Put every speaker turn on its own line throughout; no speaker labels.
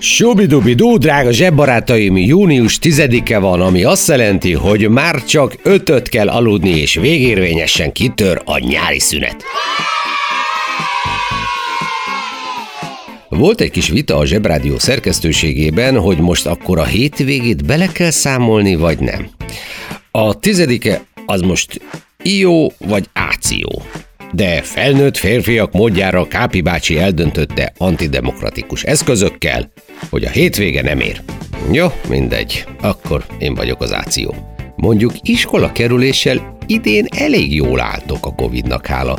Subidubi-dú, drága zsebbarátaim, június 10-e van, ami azt jelenti, hogy már csak ötöt kell aludni, és végérvényesen kitör a nyári szünet. Volt egy kis vita a Zsebrádió szerkesztőségében, hogy most akkor a hétvégét bele kell számolni, vagy nem. A tizedike az most Ió vagy Áció. De felnőtt férfiak módjára Kápi bácsi eldöntötte antidemokratikus eszközökkel, hogy a hétvége nem ér. Jó, mindegy, akkor én vagyok az áció. Mondjuk iskola kerüléssel idén elég jól álltok a Covid-nak hála,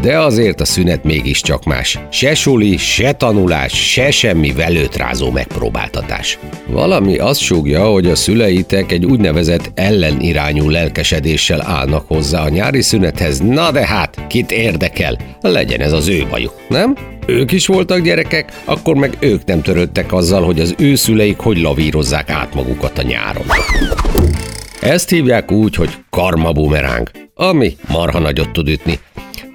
de azért a szünet mégiscsak más. Se suli, se tanulás, se semmi velőtrázó megpróbáltatás. Valami azt súgja, hogy a szüleitek egy úgynevezett ellenirányú lelkesedéssel állnak hozzá a nyári szünethez, na de hát, kit érdekel? Legyen ez az ő bajuk, nem? Ők is voltak gyerekek, akkor meg ők nem törődtek azzal, hogy az ő szüleik hogy lavírozzák át magukat a nyáron. Ezt hívják úgy, hogy karma bumeráng, ami marha nagyot tud ütni.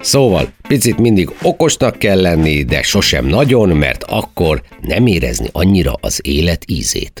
Szóval picit mindig okosnak kell lenni, de sosem nagyon, mert akkor nem érezni annyira az élet ízét.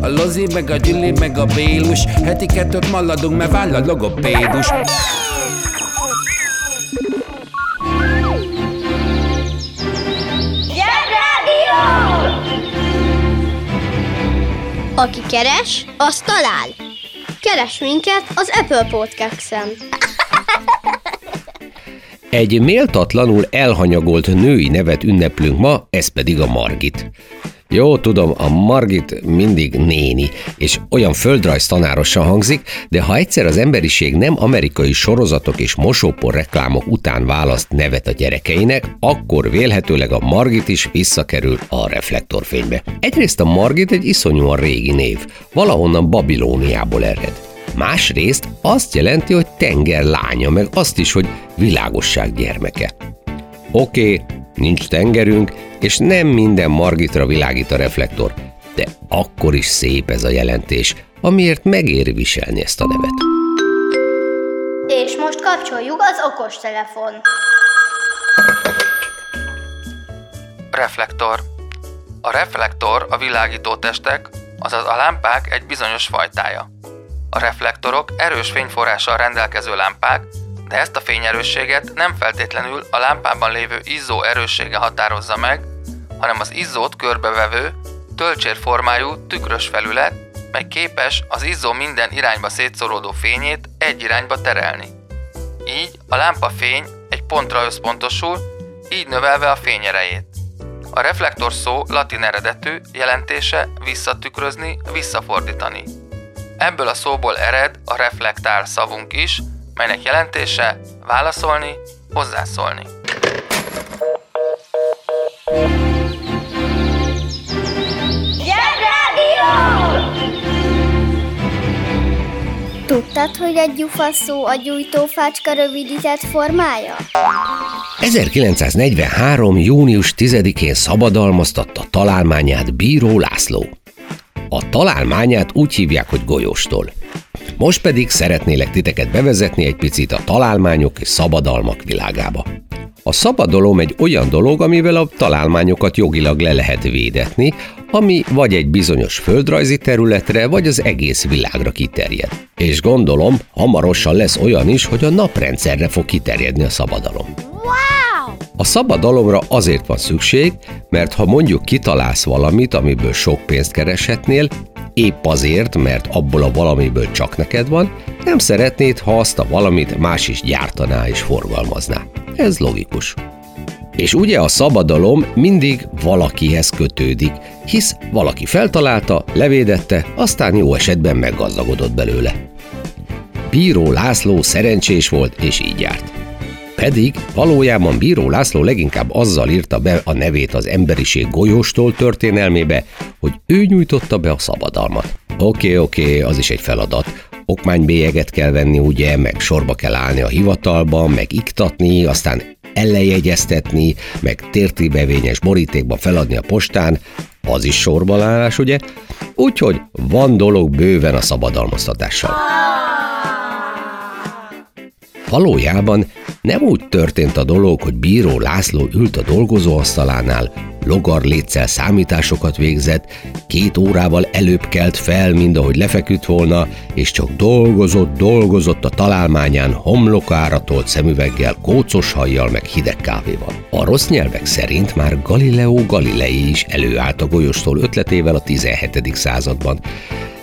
a Lozi, meg a Gyüli, meg a Bélus Heti kettőt maladunk, mert váll a logopédus
Zsebrádió!
Aki keres, az talál. Keres minket az Apple Podcast-en.
Egy méltatlanul elhanyagolt női nevet ünneplünk ma, ez pedig a Margit. Jó, tudom, a Margit mindig néni, és olyan földrajztanárosan hangzik, de ha egyszer az emberiség nem amerikai sorozatok és mosópor reklámok után választ nevet a gyerekeinek, akkor vélhetőleg a Margit is visszakerül a reflektorfénybe. Egyrészt a Margit egy iszonyúan régi név, valahonnan Babilóniából ered. Másrészt azt jelenti, hogy tenger lánya, meg azt is, hogy világosság gyermeke. Oké, okay, nincs tengerünk, és nem minden Margitra világít a reflektor, de akkor is szép ez a jelentés, amiért megéri viselni ezt a nevet.
És most kapcsoljuk az okos telefon.
Reflektor. A reflektor a világító testek, azaz a lámpák egy bizonyos fajtája. A reflektorok erős fényforrással rendelkező lámpák, de ezt a fényerősséget nem feltétlenül a lámpában lévő izzó erőssége határozza meg, hanem az izzót körbevevő, töltsérformájú tükrös felület, mely képes az izzó minden irányba szétszoródó fényét egy irányba terelni. Így a lámpa fény egy pontra összpontosul, így növelve a fényerejét. A reflektor szó latin eredetű, jelentése visszatükrözni, visszafordítani. Ebből a szóból ered a reflektál szavunk is, melynek jelentése válaszolni, hozzászólni.
Zsebrádió!
Tudtad, hogy egy gyufa szó a gyújtófácska rövidített formája?
1943. június 10-én szabadalmaztatta találmányát Bíró László. A találmányát úgy hívják, hogy golyóstól. Most pedig szeretnélek titeket bevezetni egy picit a találmányok és szabadalmak világába. A szabadalom egy olyan dolog, amivel a találmányokat jogilag le lehet védetni, ami vagy egy bizonyos földrajzi területre, vagy az egész világra kiterjed. És gondolom, hamarosan lesz olyan is, hogy a naprendszerre fog kiterjedni a szabadalom.
Wow!
A szabadalomra azért van szükség, mert ha mondjuk kitalálsz valamit, amiből sok pénzt kereshetnél, épp azért, mert abból a valamiből csak neked van, nem szeretnéd, ha azt a valamit más is gyártaná és forgalmazná. Ez logikus. És ugye a szabadalom mindig valakihez kötődik, hisz valaki feltalálta, levédette, aztán jó esetben meggazdagodott belőle. Bíró László szerencsés volt, és így járt. Pedig valójában Bíró László leginkább azzal írta be a nevét az emberiség golyóstól történelmébe, hogy ő nyújtotta be a szabadalmat. Oké, oké, az is egy feladat. Okmánybélyeget kell venni, ugye, meg sorba kell állni a hivatalban, meg iktatni, aztán ellenjegyeztetni, meg tértibevényes borítékba feladni a postán, az is sorbalállás, ugye? Úgyhogy van dolog bőven a szabadalmaztatással. Valójában nem úgy történt a dolog, hogy bíró László ült a dolgozóasztalánál, logar létszel számításokat végzett, két órával előbb kelt fel, mint ahogy lefeküdt volna, és csak dolgozott, dolgozott a találmányán homlokára tolt szemüveggel, kócos hajjal meg hideg kávéval. A rossz nyelvek szerint már Galileo Galilei is előállt a golyóstól ötletével a 17. században,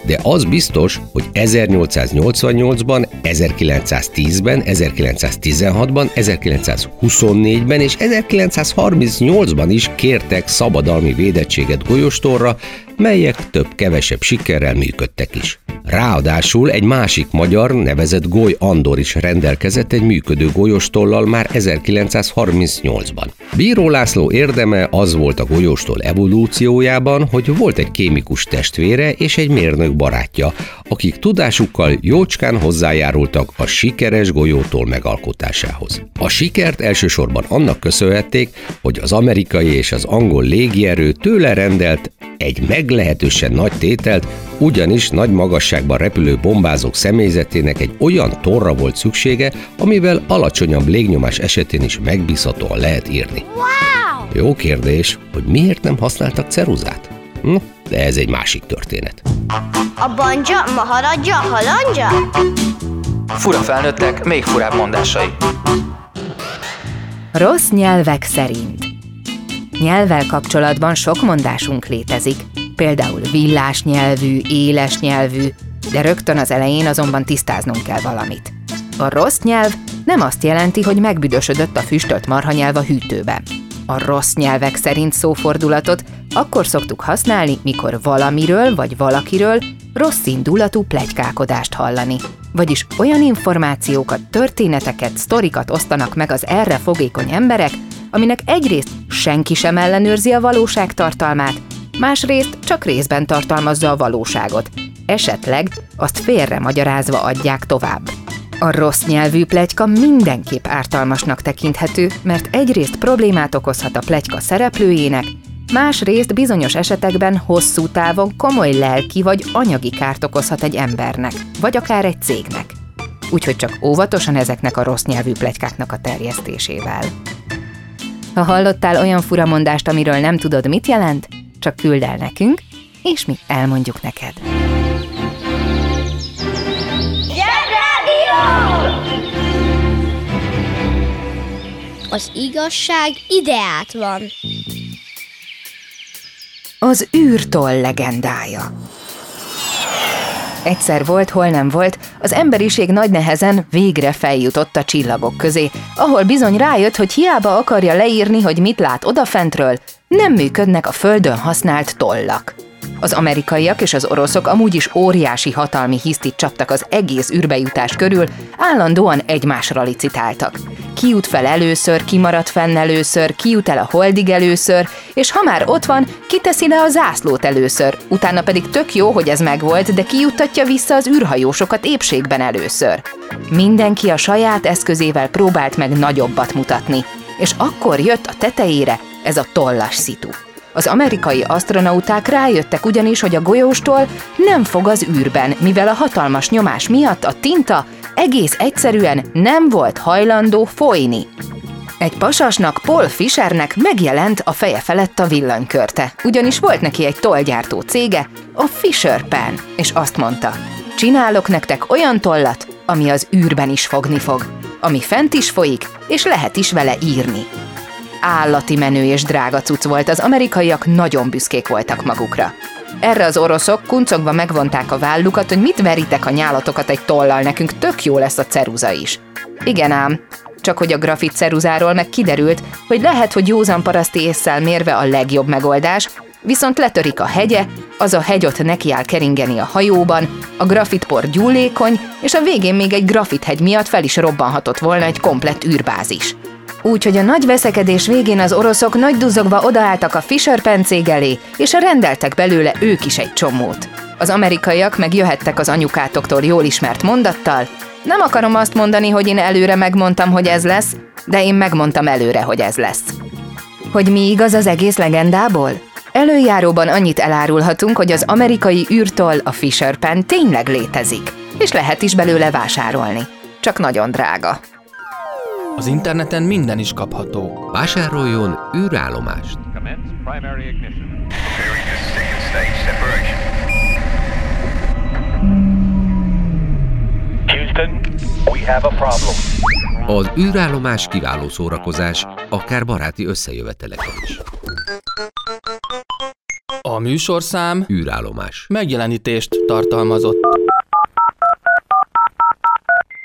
de az biztos, hogy 1888-ban, 1910-ben, 1916-ban, 1924-ben és 1938-ban is kértek szabadalmi védettséget golyostorra, melyek több-kevesebb sikerrel működtek is. Ráadásul egy másik magyar, nevezett Goly Andor is rendelkezett egy működő golyóstollal már 1938-ban. Bíró László érdeme az volt a golyóstól evolúciójában, hogy volt egy kémikus testvére és egy mérnök barátja, akik tudásukkal jócskán hozzájárultak a sikeres golyótól megalkotásához. A sikert elsősorban annak köszönhették, hogy az amerikai és az angol légierő tőle rendelt egy meglehetősen nagy tételt, ugyanis nagy magasságban repülő bombázók személyzetének egy olyan torra volt szüksége, amivel alacsonyabb légnyomás esetén is megbízhatóan lehet írni.
Wow!
Jó kérdés, hogy miért nem használtak ceruzát? Hm, de ez egy másik történet.
A banja, maharadja, halandja?
Fura felnőttek, még furább mondásai.
Rossz nyelvek szerint. Nyelvvel kapcsolatban sok mondásunk létezik, például villás nyelvű, éles nyelvű, de rögtön az elején azonban tisztáznunk kell valamit. A rossz nyelv nem azt jelenti, hogy megbüdösödött a füstölt marhanyelv a hűtőbe. A rossz nyelvek szerint szófordulatot akkor szoktuk használni, mikor valamiről vagy valakiről rossz indulatú plegykákodást hallani. Vagyis olyan információkat, történeteket, sztorikat osztanak meg az erre fogékony emberek, aminek egyrészt senki sem ellenőrzi a valóság tartalmát, másrészt csak részben tartalmazza a valóságot, esetleg azt félre magyarázva adják tovább. A rossz nyelvű plegyka mindenképp ártalmasnak tekinthető, mert egyrészt problémát okozhat a plegyka szereplőjének, másrészt bizonyos esetekben hosszú távon komoly lelki vagy anyagi kárt okozhat egy embernek, vagy akár egy cégnek. Úgyhogy csak óvatosan ezeknek a rossz nyelvű plegykáknak a terjesztésével. Ha hallottál olyan furamondást, amiről nem tudod, mit jelent, csak küld el nekünk, és mi elmondjuk neked.
Az igazság ideát van.
Az űrtoll legendája. Egyszer volt, hol nem volt, az emberiség nagy nehezen végre feljutott a csillagok közé, ahol bizony rájött, hogy hiába akarja leírni, hogy mit lát odafentről, nem működnek a Földön használt tollak. Az amerikaiak és az oroszok amúgy is óriási hatalmi hisztit csaptak az egész űrbejutás körül, állandóan egymásra licitáltak. Ki jut fel először, ki marad fenn először, ki jut el a holdig először, és ha már ott van, kiteszi le a zászlót először, utána pedig tök jó, hogy ez megvolt, de ki juttatja vissza az űrhajósokat épségben először. Mindenki a saját eszközével próbált meg nagyobbat mutatni, és akkor jött a tetejére ez a tollas szitu. Az amerikai asztronauták rájöttek ugyanis, hogy a golyóstól nem fog az űrben, mivel a hatalmas nyomás miatt a tinta egész egyszerűen nem volt hajlandó folyni. Egy pasasnak, Paul Fishernek megjelent a feje felett a villanykörte, ugyanis volt neki egy tollgyártó cége, a Fisher Pen, és azt mondta, csinálok nektek olyan tollat, ami az űrben is fogni fog, ami fent is folyik, és lehet is vele írni. Állati menő és drága cucc volt, az amerikaiak nagyon büszkék voltak magukra. Erre az oroszok kuncogva megvonták a vállukat, hogy mit veritek a nyálatokat egy tollal, nekünk tök jó lesz a ceruza is. Igen ám, csak hogy a grafit ceruzáról meg kiderült, hogy lehet, hogy józan paraszti észszel mérve a legjobb megoldás, viszont letörik a hegye, az a hegy ott nekiáll keringeni a hajóban, a grafitpor gyúlékony, és a végén még egy grafithegy miatt fel is robbanhatott volna egy komplett űrbázis. Úgyhogy a nagy veszekedés végén az oroszok nagy duzogva odaálltak a Fisher pencég elé, és rendeltek belőle ők is egy csomót. Az amerikaiak meg jöhettek az anyukátoktól jól ismert mondattal, nem akarom azt mondani, hogy én előre megmondtam, hogy ez lesz, de én megmondtam előre, hogy ez lesz. Hogy mi igaz az egész legendából? Előjáróban annyit elárulhatunk, hogy az amerikai űrtól a Fisher Pen tényleg létezik, és lehet is belőle vásárolni. Csak nagyon drága.
Az interneten minden is kapható.
Vásároljon űrállomást. Az űrállomás kiváló szórakozás, akár baráti összejöveteleken is.
A műsorszám
űrállomás.
megjelenítést tartalmazott.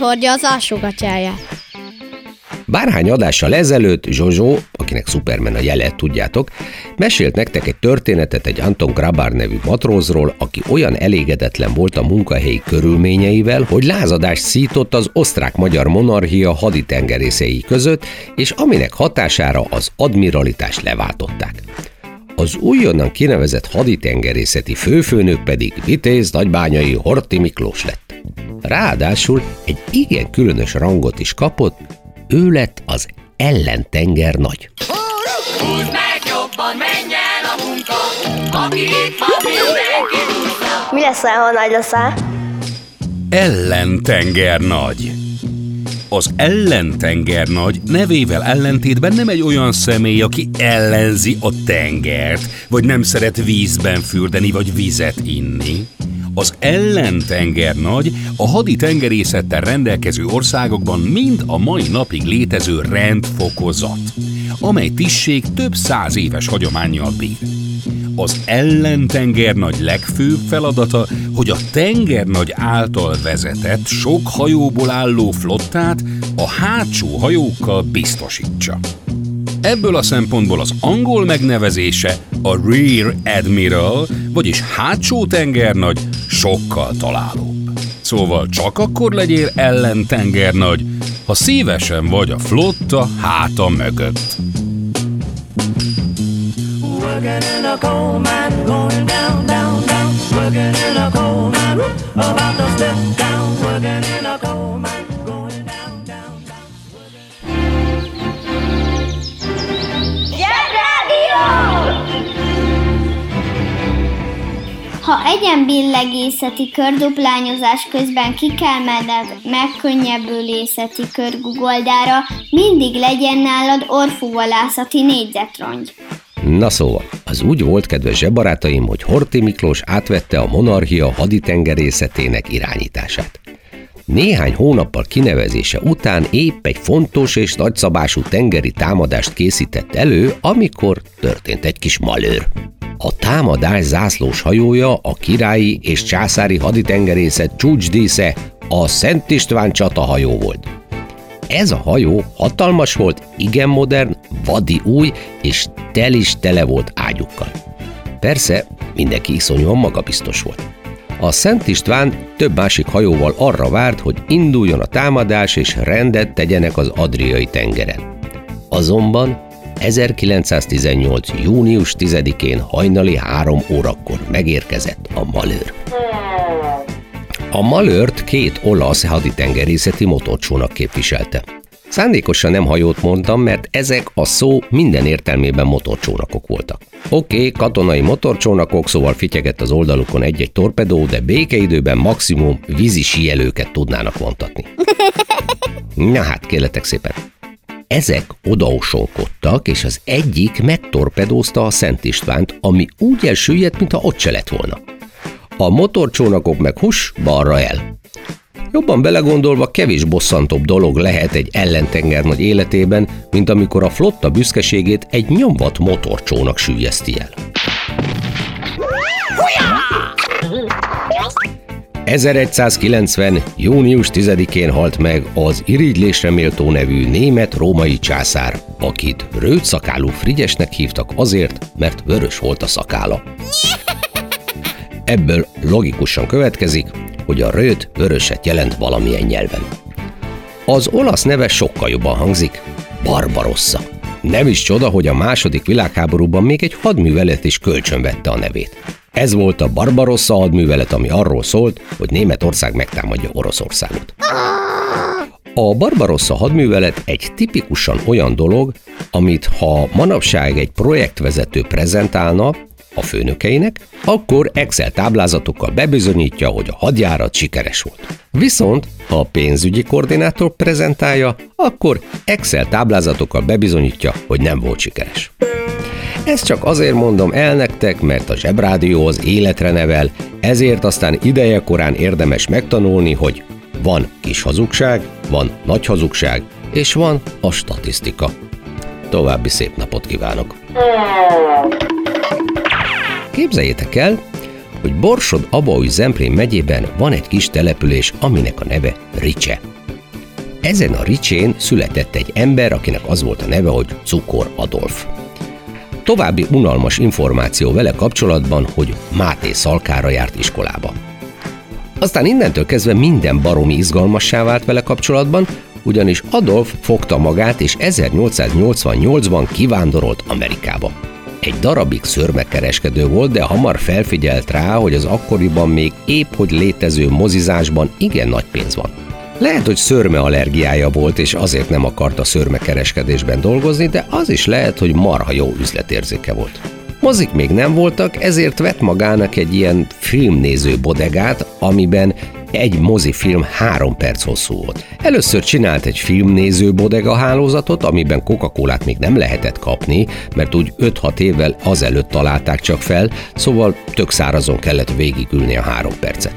Hordja az alsógatyáját.
Bárhány adással ezelőtt Zsozsó, akinek Superman a jele, tudjátok, mesélt nektek egy történetet egy Anton Grabar nevű matrózról, aki olyan elégedetlen volt a munkahelyi körülményeivel, hogy lázadást szított az osztrák-magyar monarchia haditengerészei között, és aminek hatására az admiralitást leváltották. Az újonnan kinevezett haditengerészeti főfőnök pedig Vitéz nagybányai Horti Miklós lett. Ráadásul egy igen különös rangot is kapott, ő lett az ellentenger nagy.
Mi lesz, ha nagy leszel?
Ellentenger nagy.
Az ellentengernagy nevével ellentétben nem egy olyan személy, aki ellenzi a tengert, vagy nem szeret vízben fürdeni, vagy vizet inni. Az ellentengernagy a hadi tengerészettel rendelkező országokban mind a mai napig létező rendfokozat, amely tisztség több száz éves hagyományjal bír. Az ellentengernagy legfőbb feladata, hogy a tengernagy által vezetett, sok hajóból álló flottát a hátsó hajókkal biztosítsa. Ebből a szempontból az angol megnevezése a Rear Admiral, vagyis hátsó tengernagy sokkal találóbb. Szóval csak akkor legyél ellentengernagy, ha szívesen vagy a flotta háta mögött.
Working in a coal mine, going down, down, down. Working in a coal mine, about to step down. Working in a coal mine,
Ha egyenbillegészeti körduplányozás közben ki kell menned megkönnyebbülészeti körgugoldára, mindig legyen nálad orfúvalászati négyzetrongy.
Na szóval, az úgy volt, kedves zsebarátaim, hogy Horti Miklós átvette a monarchia haditengerészetének irányítását. Néhány hónappal kinevezése után épp egy fontos és nagyszabású tengeri támadást készített elő, amikor történt egy kis malőr. A támadás zászlós hajója a királyi és császári haditengerészet csúcsdísze a Szent István csatahajó volt. Ez a hajó hatalmas volt, igen modern, vadi új, és tel is tele volt ágyukkal. Persze, mindenki iszonyúan magabiztos volt. A Szent István több másik hajóval arra várt, hogy induljon a támadás és rendet tegyenek az Adriai tengeren. Azonban 1918. június 10-én hajnali három órakor megérkezett a malőr. A malőrt két olasz haditengerészeti motorcsónak képviselte. Szándékosan nem hajót mondtam, mert ezek a szó minden értelmében motorcsónakok voltak. Oké, okay, katonai motorcsónakok, szóval fityegett az oldalukon egy-egy torpedó, de békeidőben maximum vízi síelőket tudnának vontatni. Na hát, kérletek szépen. Ezek odaosonkodtak, és az egyik megtorpedózta a Szent Istvánt, ami úgy elsüllyedt, mintha ott se lett volna. A motorcsónakok meg hus, balra el. Jobban belegondolva kevés bosszantóbb dolog lehet egy ellentengernagy életében, mint amikor a flotta büszkeségét egy nyomvat motorcsónak sűjeszti el. 1190. június 10-én halt meg az irigylésre méltó nevű német-római császár, akit rőtszakálú Frigyesnek hívtak azért, mert vörös volt a szakála. Ebből logikusan következik, hogy a rőt vöröset jelent valamilyen nyelven. Az olasz neve sokkal jobban hangzik, Barbarossa. Nem is csoda, hogy a második világháborúban még egy hadművelet is kölcsönvette a nevét. Ez volt a Barbarossa hadművelet, ami arról szólt, hogy Németország megtámadja Oroszországot. A Barbarossa hadművelet egy tipikusan olyan dolog, amit ha manapság egy projektvezető prezentálna a főnökeinek, akkor Excel táblázatokkal bebizonyítja, hogy a hadjárat sikeres volt. Viszont, ha a pénzügyi koordinátor prezentálja, akkor Excel táblázatokkal bebizonyítja, hogy nem volt sikeres. Ezt csak azért mondom el nektek, mert a Zsebrádió az életre nevel, ezért aztán ideje korán érdemes megtanulni, hogy van kis hazugság, van nagy hazugság, és van a statisztika. További szép napot kívánok! Képzeljétek el, hogy Borsod Abaúj Zemplén megyében van egy kis település, aminek a neve Ricse. Ezen a Ricsén született egy ember, akinek az volt a neve, hogy Cukor Adolf. További unalmas információ vele kapcsolatban, hogy Máté Szalkára járt iskolába. Aztán innentől kezdve minden baromi izgalmassá vált vele kapcsolatban, ugyanis Adolf fogta magát és 1888-ban kivándorolt Amerikába. Egy darabig szörmekereskedő volt, de hamar felfigyelt rá, hogy az akkoriban még épp hogy létező mozizásban igen nagy pénz van. Lehet, hogy szörme allergiája volt, és azért nem akarta szörmekereskedésben dolgozni, de az is lehet, hogy marha jó üzletérzéke volt. Mozik még nem voltak, ezért vett magának egy ilyen filmnéző bodegát, amiben egy mozifilm három perc hosszú volt. Először csinált egy filmnéző bodega hálózatot, amiben coca még nem lehetett kapni, mert úgy 5-6 évvel azelőtt találták csak fel, szóval tök szárazon kellett végigülni a három percet.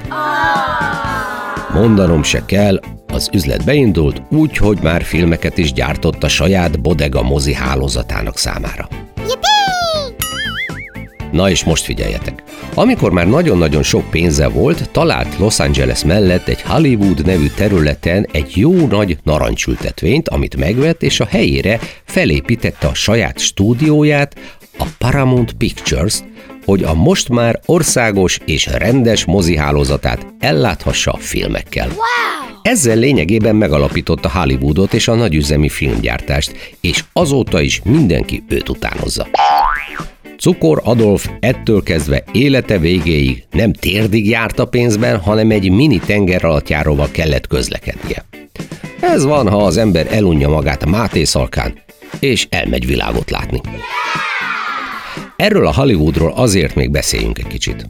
Mondanom se kell, az üzlet beindult úgy, hogy már filmeket is gyártott a saját bodega mozi hálózatának számára. Na és most figyeljetek! Amikor már nagyon-nagyon sok pénze volt, talált Los Angeles mellett egy Hollywood nevű területen egy jó nagy narancsültetvényt, amit megvett, és a helyére felépítette a saját stúdióját, a Paramount Pictures, hogy a most már országos és rendes mozihálózatát elláthassa a filmekkel. Wow! Ezzel lényegében megalapította Hollywoodot és a nagyüzemi filmgyártást, és azóta is mindenki őt utánozza. Cukor Adolf ettől kezdve élete végéig nem térdig járt a pénzben, hanem egy mini tengeralattjáróval kellett közlekednie. Ez van, ha az ember elunja magát a Máté szalkán, és elmegy világot látni. Erről a Hollywoodról azért még beszéljünk egy kicsit.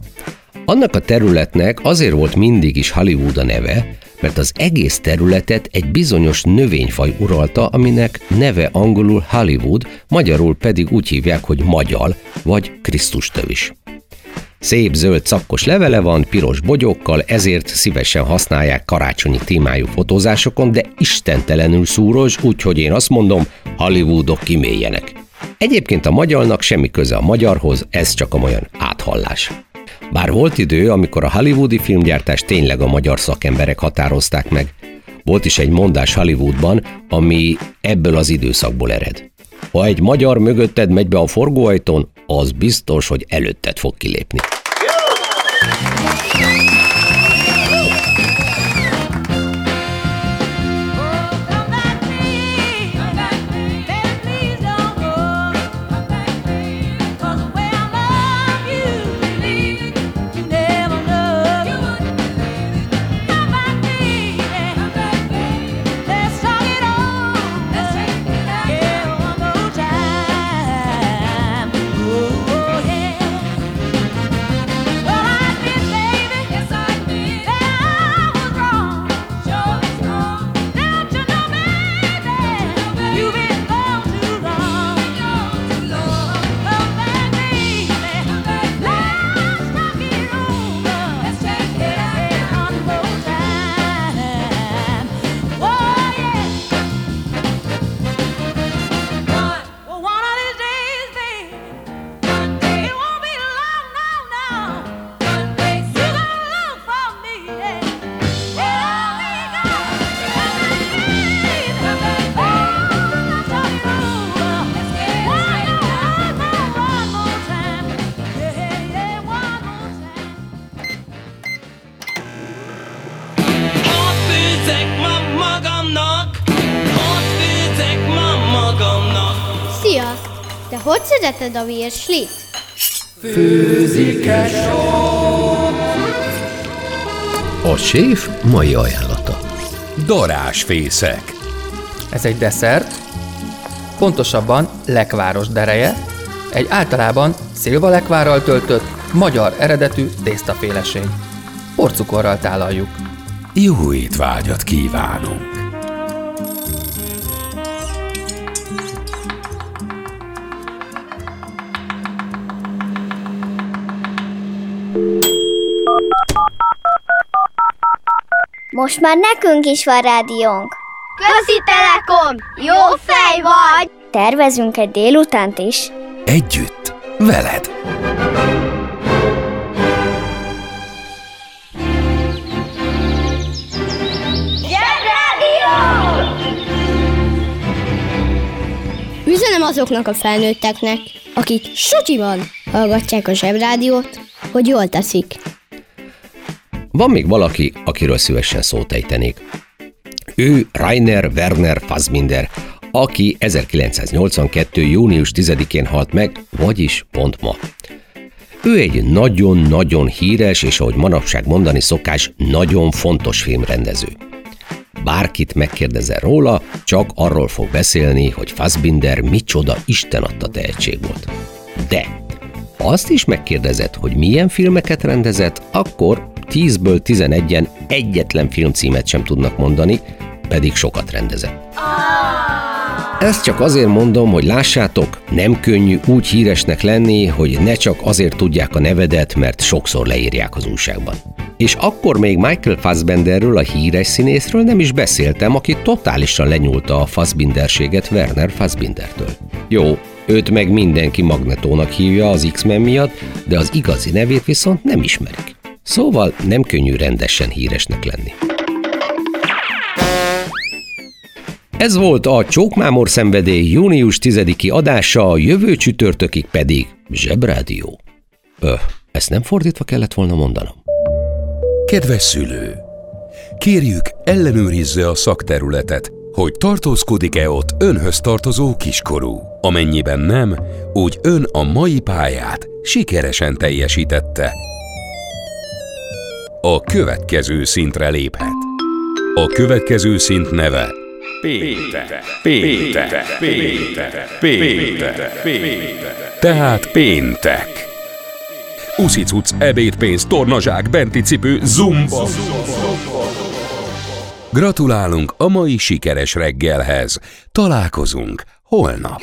Annak a területnek azért volt mindig is Hollywood a neve, mert az egész területet egy bizonyos növényfaj uralta, aminek neve angolul Hollywood, magyarul pedig úgy hívják, hogy magyar vagy Krisztus tövis. Szép zöld szakkos levele van, piros bogyókkal, ezért szívesen használják karácsonyi témájú fotózásokon, de istentelenül szúros, úgyhogy én azt mondom, Hollywoodok kiméljenek. Egyébként a magyarnak semmi köze a magyarhoz, ez csak a olyan áthallás. Bár volt idő, amikor a hollywoodi filmgyártást tényleg a magyar szakemberek határozták meg. Volt is egy mondás Hollywoodban, ami ebből az időszakból ered. Ha egy magyar mögötted megy be a forgóajtón, az biztos, hogy előtted fog kilépni.
Szereted a virslit?
A séf mai ajánlata.
Darás fészek.
Ez egy desszert, pontosabban lekváros dereje, egy általában szilvalekvárral töltött, magyar eredetű tésztaféleség. Porcukorral tálaljuk.
Jó étvágyat kívánunk!
Most már nekünk is van rádiónk.
Közi Telekom! Jó fej vagy!
Tervezünk egy délutánt is.
Együtt, veled!
Üzenem azoknak a felnőtteknek, akik sutyiban hallgatják a zsebrádiót, hogy jól teszik.
Van még valaki, akiről szívesen szót ejtenék. Ő Rainer Werner Fassbinder, aki 1982. június 10-én halt meg, vagyis pont ma. Ő egy nagyon-nagyon híres, és ahogy manapság mondani szokás, nagyon fontos filmrendező. Bárkit megkérdezel róla, csak arról fog beszélni, hogy Fassbinder micsoda Isten adta tehetség volt. De azt is megkérdezed, hogy milyen filmeket rendezett, akkor 10-ből 11-en egyetlen filmcímet sem tudnak mondani, pedig sokat rendezett. Ezt csak azért mondom, hogy lássátok, nem könnyű úgy híresnek lenni, hogy ne csak azért tudják a nevedet, mert sokszor leírják az újságban. És akkor még Michael Fassbenderről, a híres színészről nem is beszéltem, aki totálisan lenyúlta a Fassbinderséget Werner Fassbindertől. Jó, őt meg mindenki magnetónak hívja az X-Men miatt, de az igazi nevét viszont nem ismerik. Szóval nem könnyű rendesen híresnek lenni. Ez volt a Csókmámor szenvedély június 10-i adása, a jövő csütörtökig pedig Zsebrádió. Öh, ezt nem fordítva kellett volna mondanom.
Kedves szülő! Kérjük, ellenőrizze a szakterületet, hogy tartózkodik-e ott önhöz tartozó kiskorú. Amennyiben nem, úgy ön a mai pályát sikeresen teljesítette. A következő szintre léphet. A következő szint neve
Péntek, péntek, péntek, péntek, péntek.
Tehát péntek. Uszicuc, ebédpénz, tornazsák, benti cipő, zumba. Gratulálunk a mai sikeres reggelhez. Találkozunk holnap.